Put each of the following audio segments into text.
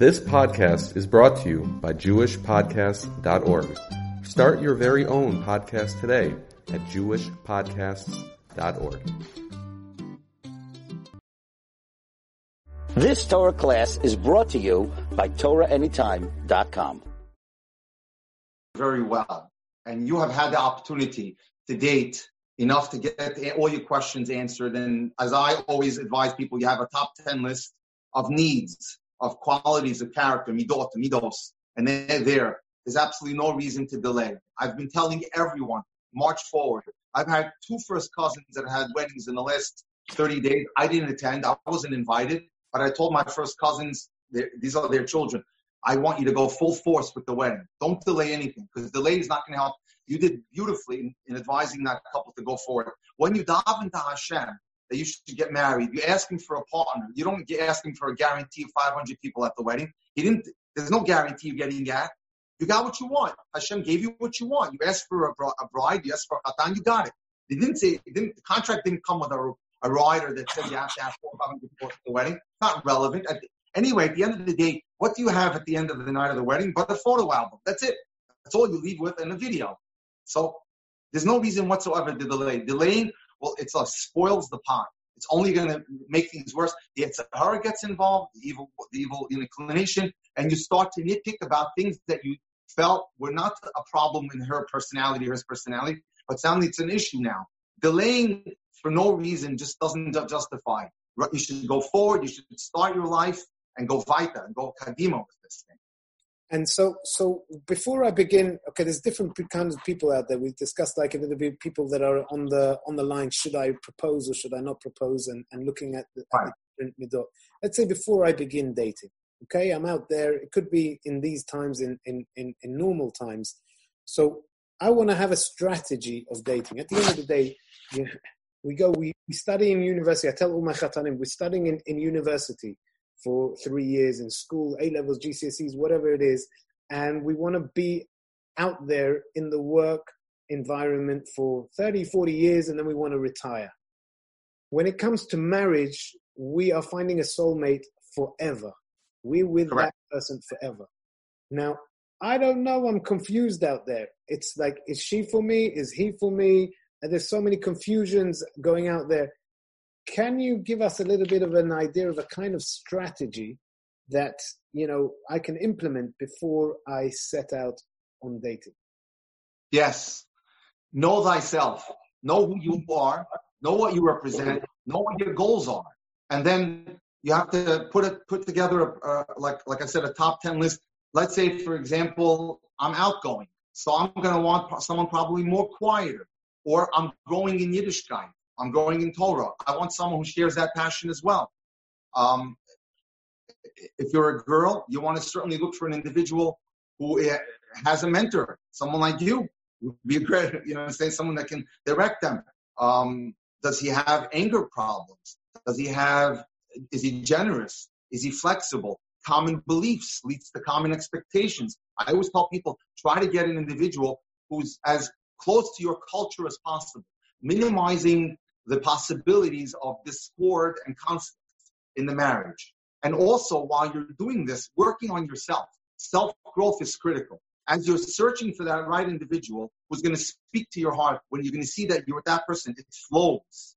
This podcast is brought to you by JewishPodcasts.org. Start your very own podcast today at JewishPodcasts.org. This Torah class is brought to you by TorahAnytime.com. Very well. And you have had the opportunity to date enough to get all your questions answered. And as I always advise people, you have a top 10 list of needs of qualities of character, midot, midos, and they're there. There's absolutely no reason to delay. I've been telling everyone, march forward. I've had two first cousins that had weddings in the last 30 days. I didn't attend. I wasn't invited, but I told my first cousins, these are their children. I want you to go full force with the wedding. Don't delay anything because delay is not going to help. You did beautifully in, in, advising that couple to go forward. When you dive into Hashem, that you should get married. You're asking for a partner. You don't get asking for a guarantee of 500 people at the wedding. He didn't. There's no guarantee of getting that. You got what you want. Hashem gave you what you want. You asked for a, a bride. You asked for a chatan. You got it. They didn't say. Didn't, the contract didn't come with a, a rider that said you have to have 400 people at the wedding. Not relevant. Anyway, at the end of the day, what do you have at the end of the night of the wedding but a photo album? That's it. That's all you leave with in a video. So there's no reason whatsoever to delay. Delaying well, it's a spoils the pot. It's only going to make things worse. The Yetzer Hara gets involved, the evil, the evil inclination, and you start to nitpick about things that you felt were not a problem in her personality or his personality, but suddenly it's an issue now. Delaying for no reason just doesn't justify. You should go forward. You should start your life and go vita and go kadima with this thing. And so, so before I begin, okay, there's different kinds of people out there. We've discussed like there be people that are on the on the line. Should I propose or should I not propose? And, and looking at the, right. at the midot. Let's say before I begin dating, okay, I'm out there. It could be in these times, in in in, in normal times. So I want to have a strategy of dating. At the end of the day, you know, we go. We, we study in university. I tell all my chatanim, we're studying in, in university for three years in school, A levels, GCSEs, whatever it is, and we want to be out there in the work environment for 30, 40 years, and then we want to retire. When it comes to marriage, we are finding a soulmate forever. We're with Correct. that person forever. Now, I don't know. I'm confused out there. It's like, is she for me? Is he for me? And there's so many confusions going out there can you give us a little bit of an idea of a kind of strategy that you know I can implement before I set out on dating? Yes. Know thyself. Know who you are. Know what you represent. Know what your goals are, and then you have to put it put together a, like like I said a top ten list. Let's say, for example, I'm outgoing, so I'm going to want someone probably more quieter, or I'm growing in Yiddishkeit I'm going in Torah. I want someone who shares that passion as well. Um, if you're a girl, you want to certainly look for an individual who eh, has a mentor, someone like you. Be a great, you know, say someone that can direct them. Um, does he have anger problems? Does he have? Is he generous? Is he flexible? Common beliefs leads to common expectations. I always tell people try to get an individual who's as close to your culture as possible, minimizing the possibilities of discord and conflict in the marriage. And also, while you're doing this, working on yourself. Self growth is critical. As you're searching for that right individual who's going to speak to your heart, when you're going to see that you're with that person, it flows.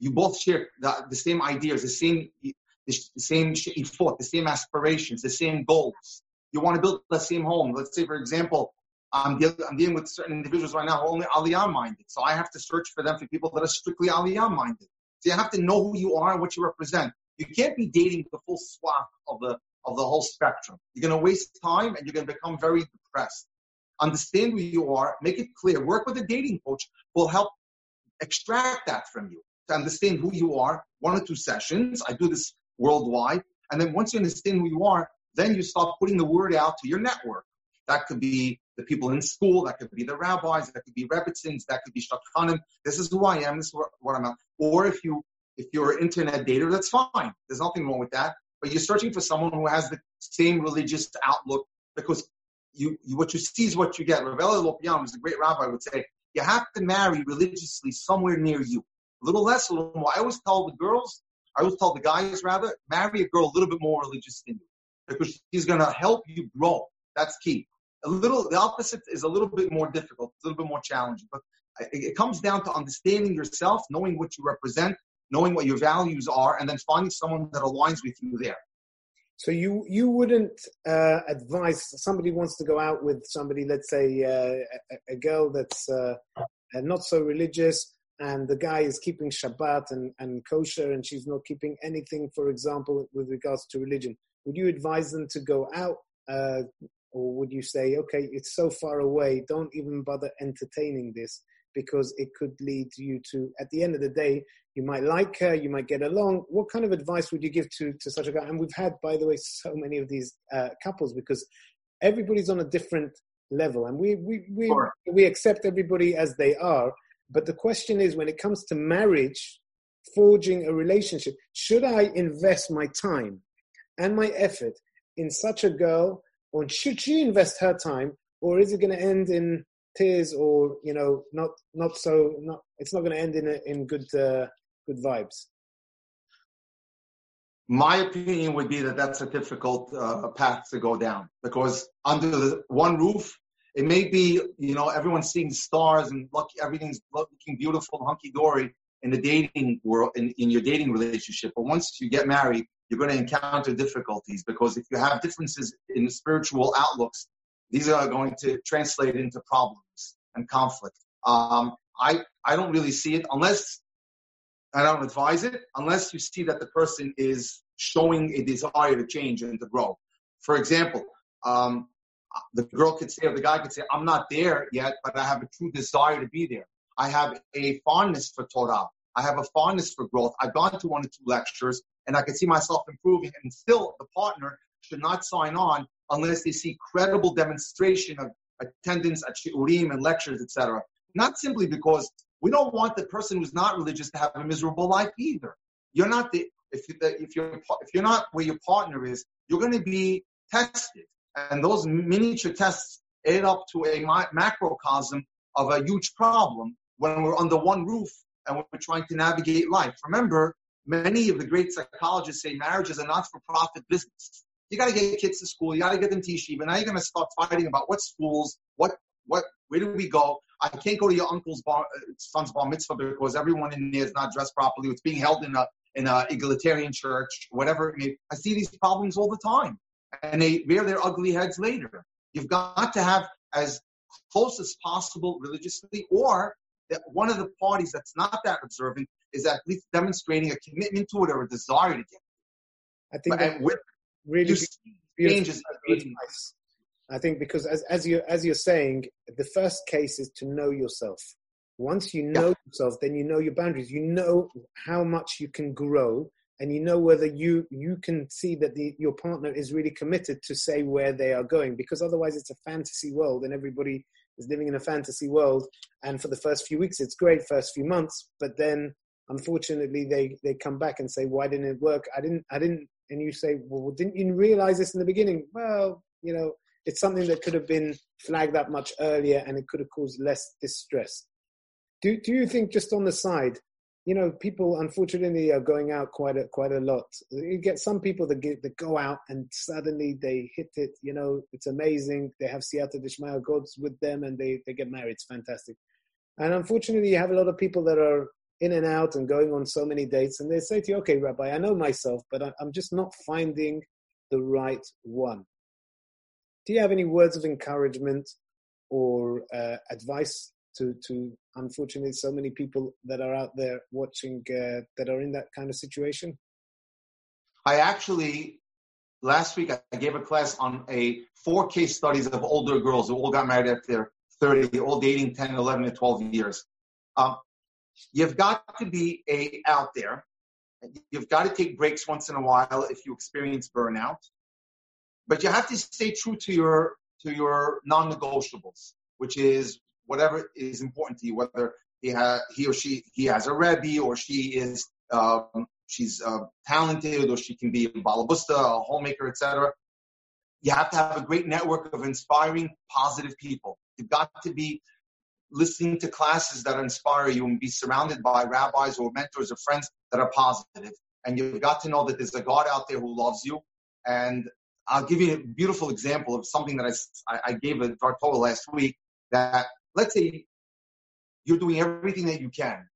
You both share the, the same ideas, the same, the same thought, the same aspirations, the same goals. You want to build the same home. Let's say, for example, I'm, deal, I'm dealing with certain individuals right now who are only Aliyah minded. So I have to search for them for people that are strictly Aliyah minded. So you have to know who you are and what you represent. You can't be dating the full swath of the of the whole spectrum. You're going to waste time and you're going to become very depressed. Understand who you are, make it clear. Work with a dating coach who will help extract that from you to understand who you are. One or two sessions. I do this worldwide. And then once you understand who you are, then you start putting the word out to your network. That could be the people in school, that could be the rabbis, that could be rebbitzins, that could be shadchanim. This is who I am. This is what, I'm. At. Or if you if you're an internet dater, that's fine. There's nothing wrong with that. But you're searching for someone who has the same religious outlook because you, you what you see is what you get. Rav Lopian, who's a great rabbi, would say you have to marry religiously somewhere near you. A little less, a little more. I always tell the girls, I always tell the guys rather, marry a girl a little bit more religious than you. because she's going to help you grow. That's key. A little, the opposite is a little bit more difficult, a little bit more challenging, but it, comes down to understanding yourself, knowing what you represent, knowing what your values are, and then finding someone that aligns with you there. So you you wouldn't uh, advise somebody wants to go out with somebody, let's say uh, a, a, girl that's uh, not so religious, and the guy is keeping Shabbat and, and kosher, and she's not keeping anything, for example, with regards to religion. Would you advise them to go out, uh, or would you say, okay, it's so far away, don't even bother entertaining this? because it could lead you to, at the end of the day, you might like her, you might get along. What kind of advice would you give to, to such a guy? And we've had, by the way, so many of these uh, couples because everybody's on a different level and we, we, we, sure. we accept everybody as they are. But the question is when it comes to marriage, forging a relationship, should I invest my time and my effort in such a girl, or should she invest her time, or is it going to end in tears or you know not not so not it's not going to end in a, in good uh, good vibes? My opinion would be that that's a difficult uh, path to go down because under the one roof it may be you know everyone's seeing stars and lucky, everything's looking beautiful hunky-dory in the dating world in, in your dating relationship but once you get married you're going to encounter difficulties because if you have differences in spiritual outlooks these are going to translate into problems and conflict. Um, I, I don't really see it unless I don't advise it unless you see that the person is showing a desire to change and to grow. For example, um, the girl could say or the guy could say, I'm not there yet, but I have a true desire to be there. I have a fondness for Torah. I have a fondness for growth. I've gone to one or two lectures and I could see myself improving and still the partner should not sign on unless they see credible demonstration of attendance at shiurim and lectures, etc. Not simply because we don't want the person who's not religious to have a miserable life either. You're not the if if you're if you're not where your partner is, you're going to be tested, and those miniature tests add up to a macrocosm of a huge problem when we're under one roof and we're trying to navigate life. Remember, many of the great psychologists say marriage is a not-for-profit business. You got to get kids to school. You got to get them to yeshiva. Now you're going to start fighting about what schools, what, what, where do we go? I can't go to your uncle's bar, uh, son's bar mitzvah because everyone in there is not dressed properly. It's being held in a in a egalitarian church, whatever. I, mean, I see these problems all the time, and they rear their ugly heads later. You've got to have as close as possible religiously, or that one of the parties that's not that observant is at least demonstrating a commitment to it or a desire to get. I think with really changes I think because as, as you as you're saying, the first case is to know yourself. Once you know yeah. yourself, then you know your boundaries. You know how much you can grow, and you know whether you you can see that the, your partner is really committed to say where they are going. Because otherwise, it's a fantasy world, and everybody is living in a fantasy world. And for the first few weeks, it's great, first few months, but then unfortunately, they they come back and say, "Why didn't it work? I didn't I didn't and you say, well, didn't you realize this in the beginning? Well, you know, it's something that could have been flagged up much earlier and it could have caused less distress. Do, do you think just on the side, you know, people unfortunately are going out quite a, quite a lot. You get some people that, get, that go out and suddenly they hit it, you know, it's amazing. They have Siyata Dishmaya, God's with them and they, they get married. It's fantastic. And unfortunately, you have a lot of people that are in and out and going on so many dates, and they say to you, "Okay, Rabbi, I know myself, but I'm just not finding the right one." Do you have any words of encouragement or uh, advice to to unfortunately so many people that are out there watching uh, that are in that kind of situation? I actually last week I gave a class on a four case studies of older girls who all got married after 30, all dating 10, 11, and 12 years. Um, You've got to be a out there. You've got to take breaks once in a while if you experience burnout. But you have to stay true to your to your non-negotiables, which is whatever is important to you, whether he, ha- he or she he has a rebbe or she is um, she's uh, talented or she can be a balabusta, a homemaker, etc. You have to have a great network of inspiring, positive people. You've got to be listening to classes that inspire you and be surrounded by rabbis or mentors or friends that are positive. And you've got to know that there's a God out there who loves you. And I'll give you a beautiful example of something that I, I gave a Torah last week. That let's say you're doing everything that you can.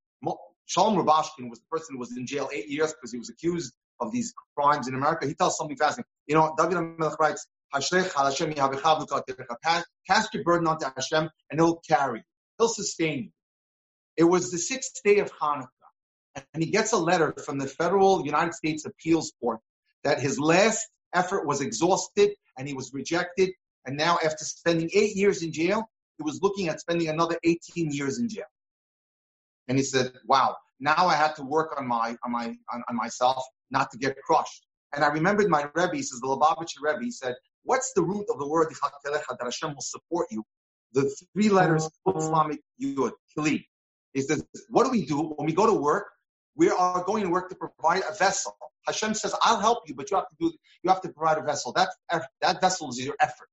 Shalom Rubashkin was the person who was in jail eight years because he was accused of these crimes in America. He tells something fascinating. You know, David HaMelech writes, Cast your burden onto Hashem and he'll carry. He'll sustain you. It was the sixth day of Hanukkah. And he gets a letter from the federal United States appeals court that his last effort was exhausted and he was rejected. And now, after spending eight years in jail, he was looking at spending another 18 years in jail. And he said, "Wow, now I had to work on my on my on, on myself not to get crushed." And I remembered my Rebbe, says the Lubavitcher Rebbe, he said, "What's the root of the word that Hashem will support you?" The three letters oh. Islamic Yud Kili. He says, "What do we do when we go to work? We are going to work to provide a vessel. Hashem says, "I'll help you, but you have to do you have to provide a vessel. That that vessel is your effort."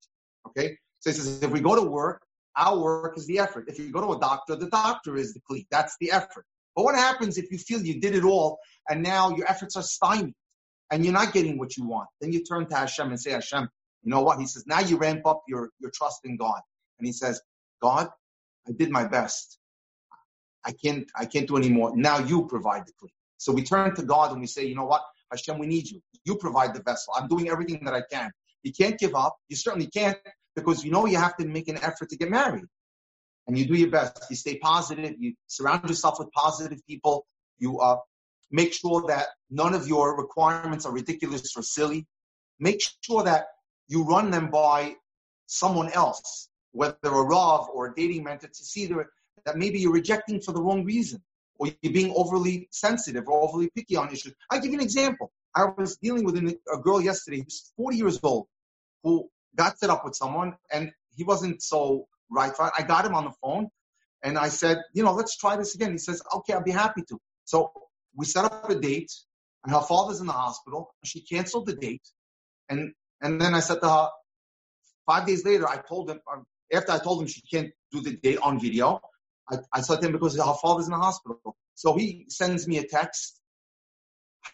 Okay. So he says, if we go to work, our work is the effort. If you go to a doctor, the doctor is the cleat. That's the effort. But what happens if you feel you did it all and now your efforts are stymied and you're not getting what you want? Then you turn to Hashem and say, Hashem, you know what? He says, now you ramp up your, your trust in God. And he says, God, I did my best. I can't, I can't do any more. Now you provide the cleat. So we turn to God and we say, you know what? Hashem, we need you. You provide the vessel. I'm doing everything that I can. You can't give up. You certainly can't because you know you have to make an effort to get married. And you do your best. You stay positive. You surround yourself with positive people. You uh, make sure that none of your requirements are ridiculous or silly. Make sure that you run them by someone else, whether a Rav or a dating mentor, to see that maybe you're rejecting for the wrong reason or you're being overly sensitive or overly picky on issues. I'll give you an example. I was dealing with a girl yesterday who's 40 years old who got set up with someone and he wasn't so right. I got him on the phone and I said, you know, let's try this again. He says, okay, I'll be happy to. So we set up a date and her father's in the hospital. She canceled the date. And, and then I said to her, five days later, I told him, um, after I told him she can't do the date on video, I, I said to him because her father's in the hospital. So he sends me a text.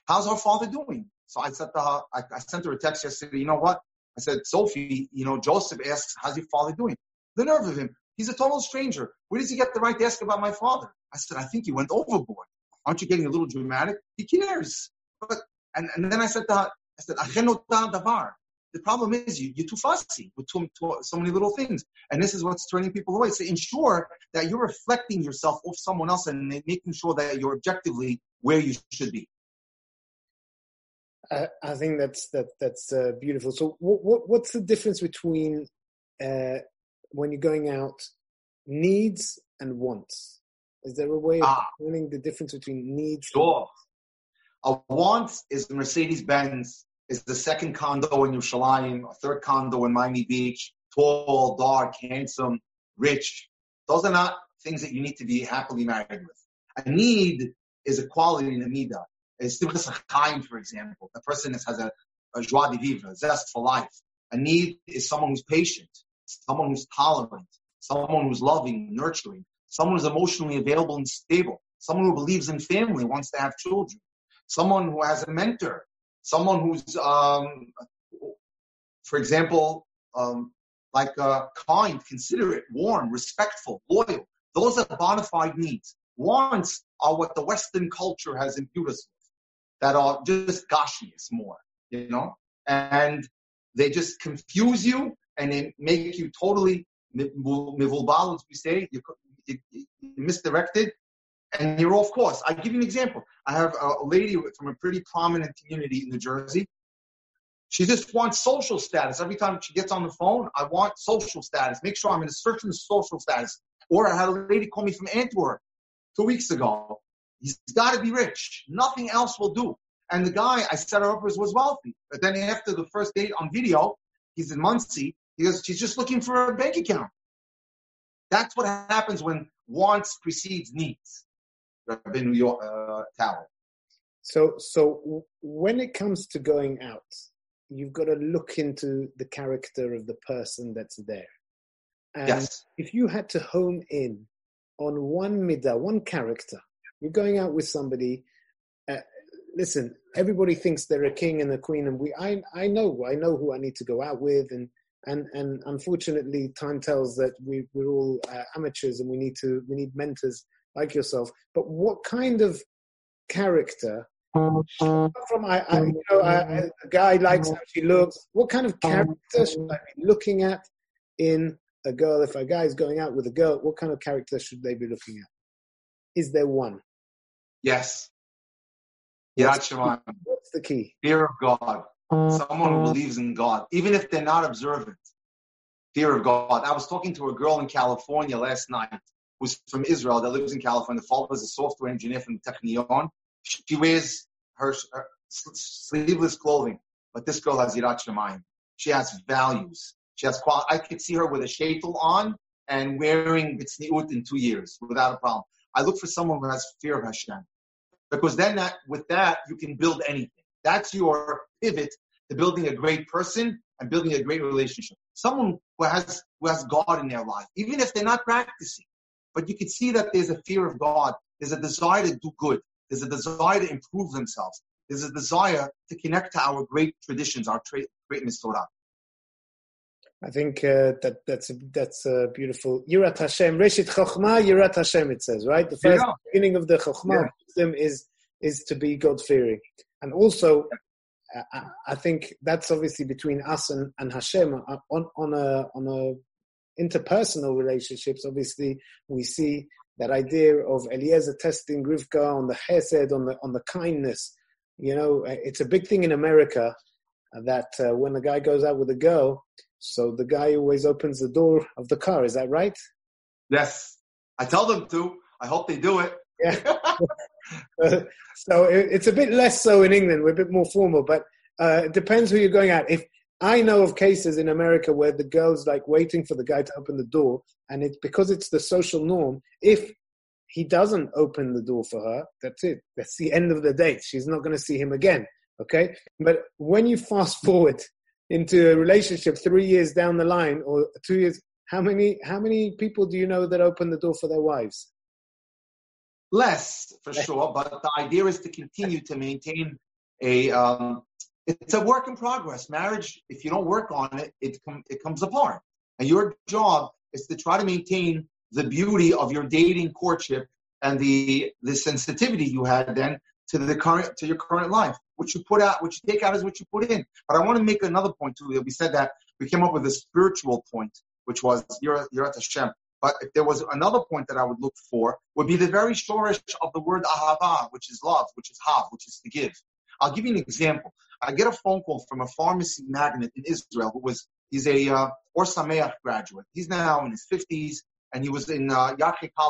How's her father doing? So I said to her, I, I sent her a text yesterday. You know what? I said, Sophie, you know, Joseph asks, how's your father doing? The nerve of him. He's a total stranger. Where does he get the right to ask about my father? I said, I think he went overboard. Aren't you getting a little dramatic? He cares. But, and, and then I said to her, I said, davar. The problem is you, you're too fussy with too, too, so many little things. And this is what's turning people away. So ensure that you're reflecting yourself off someone else and making sure that you're objectively where you should be. I, I think that's that that's uh, beautiful. So, what, what, what's the difference between uh, when you're going out needs and wants? Is there a way of ah, the difference between needs? Sure. A want is Mercedes Benz is the second condo in Yerushalayim, a third condo in Miami Beach, tall, dark, handsome, rich. Those are not things that you need to be happily married with. A need is a quality in the midah. Simchas Chaim, for example, the person has a, a joie de vivre, a zest for life. A need is someone who's patient, someone who's tolerant, someone who's loving, nurturing, someone who's emotionally available and stable, someone who believes in family, wants to have children, someone who has a mentor, someone who's, um, for example, um, like uh, kind, considerate, warm, respectful, loyal. Those are bona fide needs. Wants are what the Western culture has imbued us with, that are just gashiest more, you know, and they just confuse you and they make you totally mivulbal, as we say, you, you, you misdirected, and you're off course. I give you an example. I have a lady from a pretty prominent community in New Jersey. She just wants social status. Every time she gets on the phone, I want social status. Make sure I'm in a certain social status. Or I had a lady call me from Antwerp two weeks ago. He's got to be rich. Nothing else will do. And the guy I set her up with was wealthy. But then after the first date on video, he's in Monsey. He goes, she's just looking for a bank account. That's what happens when wants precedes needs. York uh, Tower. So, so when it comes to going out, you've got to look into the character of the person that's there. And yes. if you had to home in on one midah, one character, you're going out with somebody. Uh, listen, everybody thinks they're a king and a queen, and we, I, I know, I know who I need to go out with, and and and unfortunately, time tells that we we're all uh, amateurs, and we need to we need mentors like yourself. But what kind of character from I, I you know I, a guy likes how she looks. What kind of character should I be looking at in a girl? If a guy is going out with a girl, what kind of character should they be looking at? Is there one? Yes. What's, what's the key? Fear of God. Someone who believes in God, even if they're not observant. Fear of God. I was talking to a girl in California last night who's from Israel that lives in California. The father is a software engineer from Technion. She wears her, her sleeveless clothing, but this girl has Yirat Shemayim. She has values. She has qual- I could see her with a shaitel on and wearing bitsniut in two years without a problem. I look for someone who has fear of Hashem. Because then that, with that, you can build anything. That's your pivot to building a great person and building a great relationship. Someone who has, who has God in their life, even if they're not practicing. But you can see that there's a fear of God. There's a desire to do good. There's a desire to improve themselves. There's a desire to connect to our great traditions, our tra- great Torah. I think uh, that that's a, that's a beautiful Yirat Hashem. Reshit Chochma, Yirat Hashem. It says right. The first yeah. beginning of the Chochma yeah. is is to be God fearing, and also uh, I think that's obviously between us and, and Hashem on on a on a interpersonal relationships. Obviously, we see that idea of Eliezer testing Rivka on the chesed, on the on the kindness. You know, uh, it's a big thing in America that uh, when a guy goes out with a girl, so the guy always opens the door of the car. Is that right? Yes, I tell them to. I hope they do it. Yeah. so it, it's a bit less so in England. We're a bit more formal, but uh, it depends who you're going at. If I know of cases in America where the girl's like waiting for the guy to open the door, and it's because it's the social norm. If he doesn't open the door for her, that's it. That's the end of the date. She's not going to see him again. Okay, but when you fast forward into a relationship three years down the line or two years how many how many people do you know that open the door for their wives less for sure but the idea is to continue to maintain a um, it's a work in progress marriage if you don't work on it it, com- it comes apart and your job is to try to maintain the beauty of your dating courtship and the the sensitivity you had then to the current to your current life. What you put out, what you take out is what you put in. But I want to make another point too. We said that we came up with a spiritual point, which was you're Yirat Hashem. But if there was another point that I would look for, would be the very shorish of the word ahava, which is love, which is hav, which is to give. I'll give you an example. I get a phone call from a pharmacy magnate in Israel who was he's a uh, Or Sameach graduate. He's now in his 50s, and he was in uh,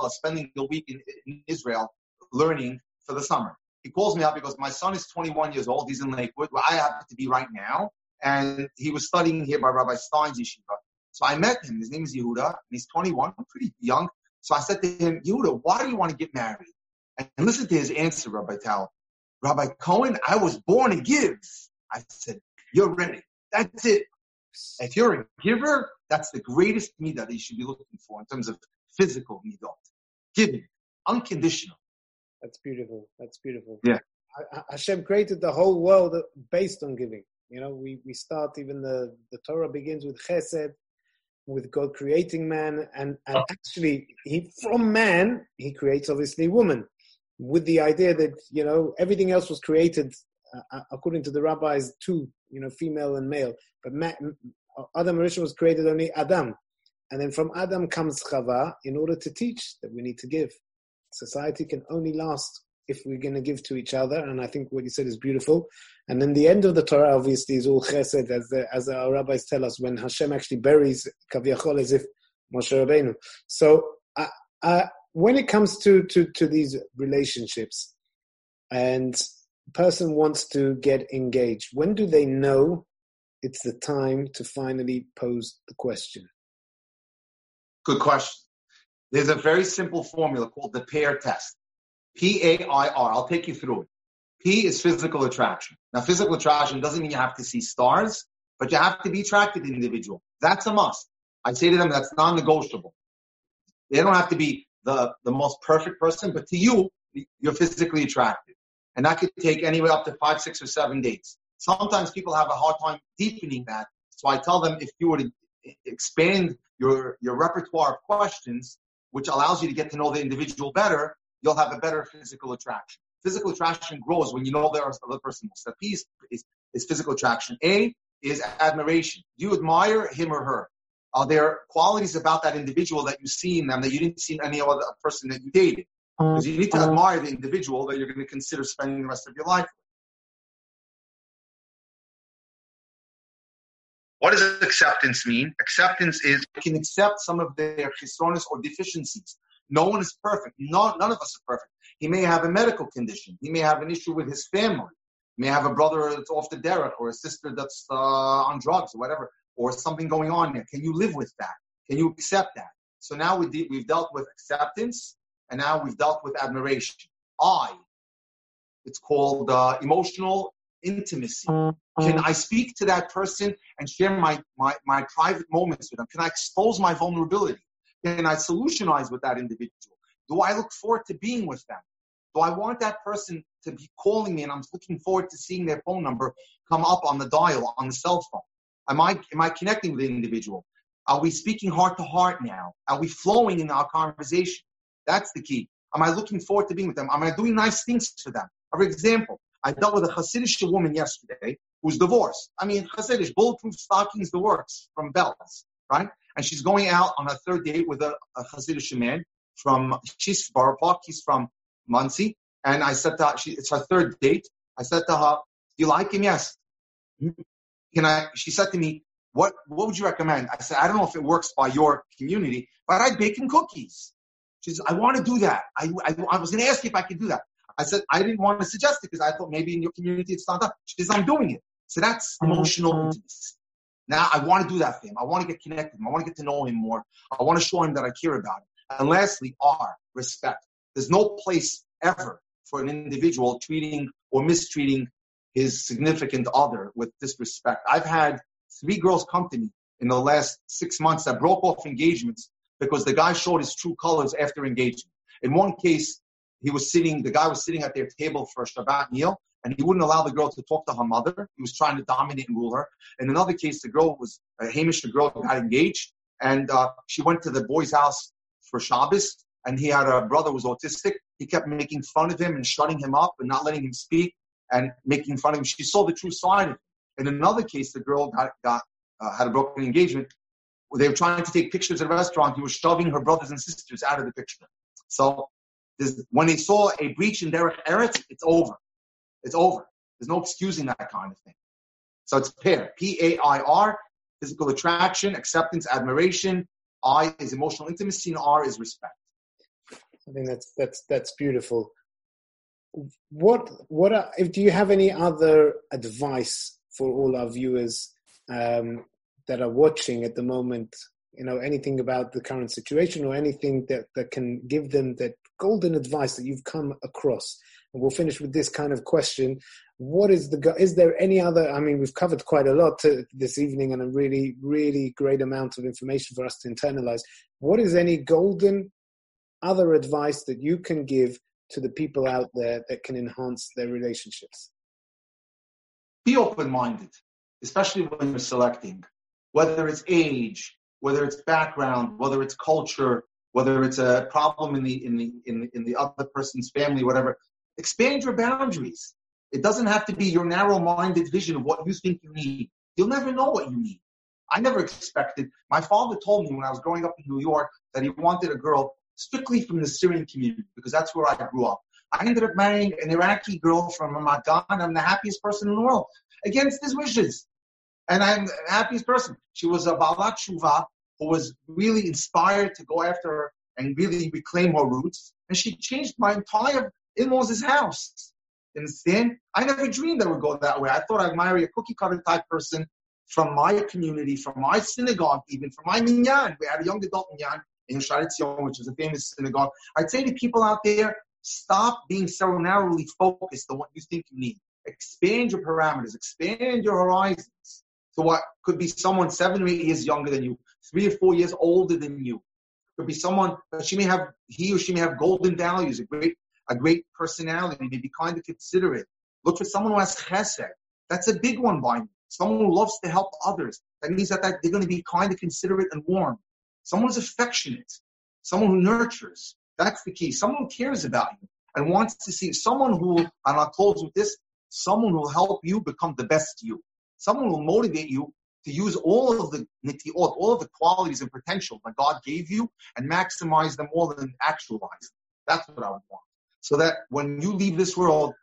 spending the week in, in Israel learning for the summer he calls me up because my son is 21 years old. He's in Lakewood, where I happen to be right now. And he was studying here by Rabbi Stein's yeshiva. So I met him. His name is Yehuda, and he's 21, I'm pretty young. So I said to him, Yehuda, why do you want to get married? And listen to his answer, Rabbi Tal. Rabbi Cohen, I was born to give. I said, you're ready. That's it. If you're a giver, that's the greatest midah that you should be looking for in terms of physical midot. Giving, unconditional. That's beautiful. That's beautiful. Yeah. Hashem created the whole world based on giving. You know, we, we start even the, the Torah begins with chesed, with God creating man, and, and oh. actually he from man he creates obviously woman, with the idea that you know everything else was created uh, uh according to the rabbis two, you know, female and male, but man, Adam Rishon was created only Adam, and then from Adam comes Chava in order to teach that we need to give society can only last if we're going to give to each other. And I think what you said is beautiful. And then the end of the Torah, obviously, is all chesed, as, the, as our rabbis tell us, when Hashem actually buries Kaviyachol as if Moshe Rabbeinu. So I, uh, when it comes to, to, to these relationships and a person wants to get engaged, when do they know it's the time to finally pose the question? Good question. There's a very simple formula called the pair test. P-A-I-R. I'll take you through it. P is physical attraction. Now, physical attraction doesn't mean you have to see stars, but you have to be attracted to the individual. That's a must. I say to them, that's non-negotiable. They don't have to be the, the most perfect person, but to you, you're physically attracted. And that could take anywhere up to five, six, or seven dates. Sometimes people have a hard time deepening that. So I tell them if you were to expand your, your repertoire of questions, which allows you to get to know the individual better, you'll have a better physical attraction. Physical attraction grows when you know the other person. So P is, is, is physical attraction. A is admiration. Do you admire him or her? Are there qualities about that individual that you see in them that you didn't see in any other person that you dated? Because you need to admire the individual that you're going to consider spending the rest of your life with. What does acceptance mean? Acceptance is you can accept some of their chisronis or deficiencies. No one is perfect. No, none of us are perfect. He may have a medical condition. He may have an issue with his family. He may have a brother that's off the derech or a sister that's uh, on drugs or whatever, or something going on there. Can you live with that? Can you accept that? So now we de- we've dealt with acceptance, and now we've dealt with admiration. I, it's called uh, emotional intimacy. Can I speak to that person and share my, my, my private moments with them? Can I expose my vulnerability? Can I solutionize with that individual? Do I look forward to being with them? Do I want that person to be calling me and I'm looking forward to seeing their phone number come up on the dial on the cell phone? Am I, am I connecting with the individual? Are we speaking heart to heart now? Are we flowing in our conversation? That's the key. Am I looking forward to being with them? Am I doing nice things for them? For example, I dealt with a Hasidic woman yesterday who's divorced. I mean, Hasidic, bulletproof stockings, the works from Belz, right? And she's going out on a third date with a, a Hasidic man from, she's Park, he's from Monsey. And I said to her, she, it's her third date. I said to her, do you like him? Yes. Can I, she said to me, what, what would you recommend? I said, I don't know if it works by your community, but I bake him cookies. She says, I want to do that. I, I, I was going to ask you if I could do that. I said, I didn't want to suggest it because I thought maybe in your community it's not done. She says, I'm doing it. So that's mm-hmm. emotional intimacy. Now I want to do that for him. I want to get connected him. I want to get to know him more. I want to show him that I care about him. And lastly, R, respect. There's no place ever for an individual treating or mistreating his significant other with disrespect. I've had three girls come to me in the last six months that broke off engagements because the guy showed his true colors after engagement. In one case, he was sitting, the guy was sitting at their table for a Shabbat meal, and he wouldn't allow the girl to talk to her mother. He was trying to dominate and rule her. In another case, the girl was, uh, Heimish, the girl got engaged, and uh, she went to the boy's house for Shabbos, and he had a brother who was autistic. He kept making fun of him and shutting him up and not letting him speak and making fun of him. She saw the true side of him. In another case, the girl got, got uh, had a broken engagement. They were trying to take pictures at a restaurant. He was shoving her brothers and sisters out of the picture. So when they saw a breach in Derech Eretz, it's over. It's over. There's no excusing that kind of thing. So it's pair. P-A-I-R, physical attraction, acceptance, admiration. I is emotional intimacy, and R is respect. I think that's that's that's beautiful. What what are, if do you have any other advice for all our viewers um, that are watching at the moment? You know, anything about the current situation or anything that that can give them that golden advice that you've come across? And we'll finish with this kind of question. What is the, is there any other, I mean, we've covered quite a lot this evening and a really, really great amount of information for us to internalize. What is any golden other advice that you can give to the people out there that can enhance their relationships? Be open minded, especially when you're selecting, whether it's age, whether it's background, whether it's culture, whether it's a problem in the in the in the, in the other person's family, whatever. Expand your boundaries. It doesn't have to be your narrow-minded vision of what you think you need. You'll never know what you need. I never expected. My father told me when I was growing up in New York that he wanted a girl strictly from the Syrian community because that's where I grew up. I ended up marrying an Iraqi girl from Ramat Gan. I'm the happiest person in the world against his wishes. And I'm the happiest person. She was a Baalat Teshuva who was really inspired to go after her and really reclaim her roots. And she changed my entire in-laws' house. You understand? I never dreamed I would go that way. I thought I'd marry a cookie cutter type person from my community, from my synagogue, even from my minyan. We had a young adult minyan in Shaare Zion, which is a famous synagogue. I'd say to people out there, stop being so narrowly focused on what you think you need. Expand your parameters, expand your horizons to what could be someone seven or eight years younger than you, three or four years older than you. Could be someone, that she may have, he or she may have golden values, a great a great personality, maybe kind of considerate. Look for someone who has chesed. That's a big one by me. Someone who loves to help others. That means that, that they're going to be kind of considerate and warm. Someone who's affectionate. Someone who nurtures. That's the key. Someone who cares about you and wants to see someone who, and I'll close with this, someone who will help you become the best you. Someone who will motivate you to use all of the nitiot, all of the qualities and potential that God gave you and maximize them all and actualize them. That's what I would want. So that when you leave this world,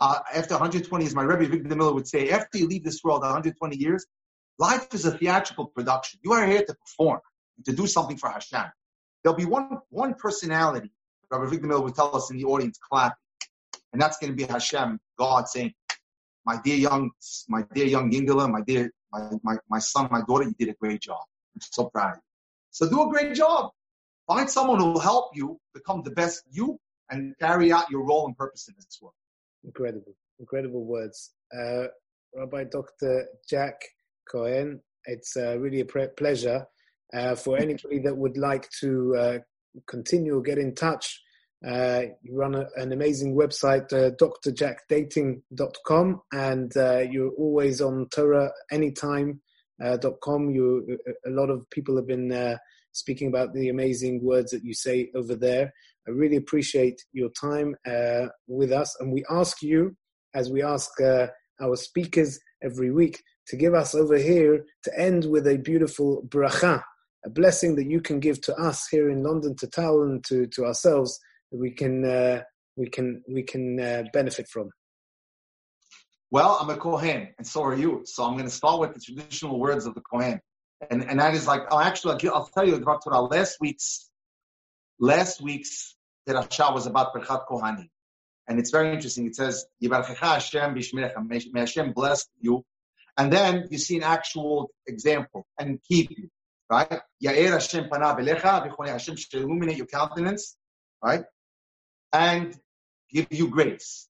uh, after 120 years, my Rebbe Victor Miller would say, after you leave this world 120 years, life is a theatrical production. You are here to perform, to do something for Hashem. There'll be one, one personality, Rabbi Victor Miller would tell us in the audience, clapping, and that's going to be Hashem, God saying, my dear young, my dear young Yingala, my dear, my, my, my son, my daughter, you did a great job. I'm so proud of you. So do a great job. Find someone who will help you become the best you and carry out your role and purpose in this world. Incredible, incredible words. Uh, Rabbi Dr. Jack Cohen, it's uh, really a pre- pleasure. Uh, for anybody that would like to uh, continue or get in touch, uh, you run a, an amazing website, uh, drjackdating.com, and uh, you're always on TorahAnytime.com. Uh, you, a lot of people have been uh, speaking about the amazing words that you say over there. I really appreciate your time uh, with us, and we ask you, as we ask uh, our speakers every week, to give us over here to end with a beautiful bracha, a blessing that you can give to us here in London, to Tal, and to, to ourselves that we can uh, we can we can uh, benefit from. Well, I'm a Kohen, and so are you. So I'm going to start with the traditional words of the Kohen and and that is like oh actually I'll tell you about Torah. Last week's last week's Parashah was about Birkat Kohanim, and it's very interesting. It says Hashem Hashem bless you, and then you see an actual example and keep you right. Yair Hashem panav elecha Hashem should illuminate your countenance, right, and give you grace.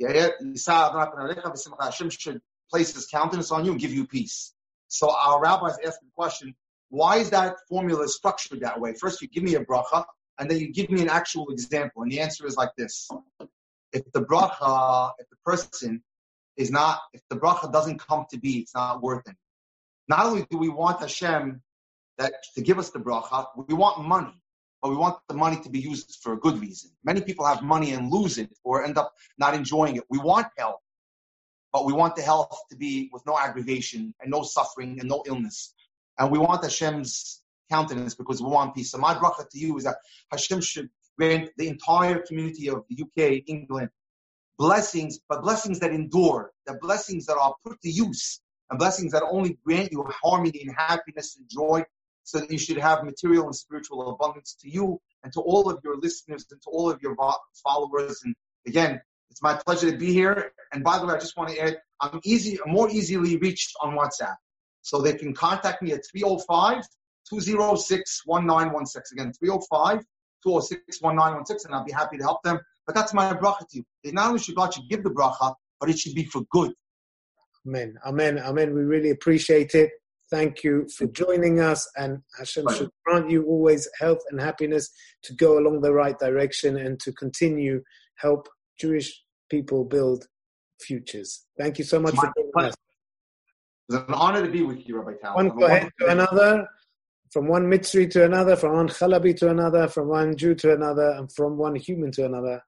Hashem should place His countenance on you and give you peace. So our rabbis asked the question, why is that formula structured that way? First, you give me a bracha, and then you give me an actual example. And the answer is like this. If the bracha, if the person is not, if the bracha doesn't come to be, it's not worth it. Not only do we want Hashem that to give us the bracha, we want money, but we want the money to be used for a good reason. Many people have money and lose it or end up not enjoying it. We want help but we want the health to be with no aggravation and no suffering and no illness. And we want Hashem's countenance because we want peace. So my bracha to you is that Hashem should grant the entire community of the UK, England, blessings, but blessings that endure, the blessings that are put to use, and blessings that only grant you harmony and happiness and joy, so that you should have material and spiritual abundance to you and to all of your listeners and to all of your followers. And again, it's my pleasure to be here. And by the way, I just want to add, I'm easy, more easily reached on WhatsApp. So they can contact me at 305 206 1916. Again, 305 206 1916, and I'll be happy to help them. But that's my bracha to you. They not only should God should give the bracha, but it should be for good. Amen. Amen. Amen. We really appreciate it. Thank you for joining us, and Hashem should grant you always health and happiness to go along the right direction and to continue help Jewish people build futures. Thank you so much for joining us. It's an honor to be with you, Rabbi Tal. One Kohen to another, from one Mitzri to another, from one Chalabi to another, from one Jew to another, and from one human to another.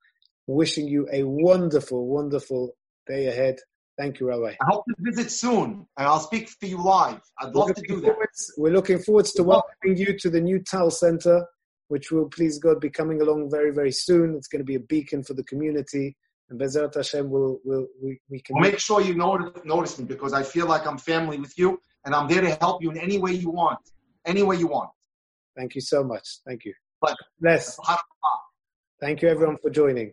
Wishing you a wonderful, wonderful day ahead. Thank you, Rabbi. I hope to visit soon, and I'll speak for you live. I'd love to do that. we're looking forward to welcoming you to the new Tal Center, which will, please God, be coming along very, very soon. It's going to be a beacon for the community and Bezrat Hashem will will we, we can well, make sure you notice, notice me because I feel like I'm family with you and I'm there to help you in any way you want, any way you want. Thank you so much. Thank you. But bless. Thank you everyone for joining.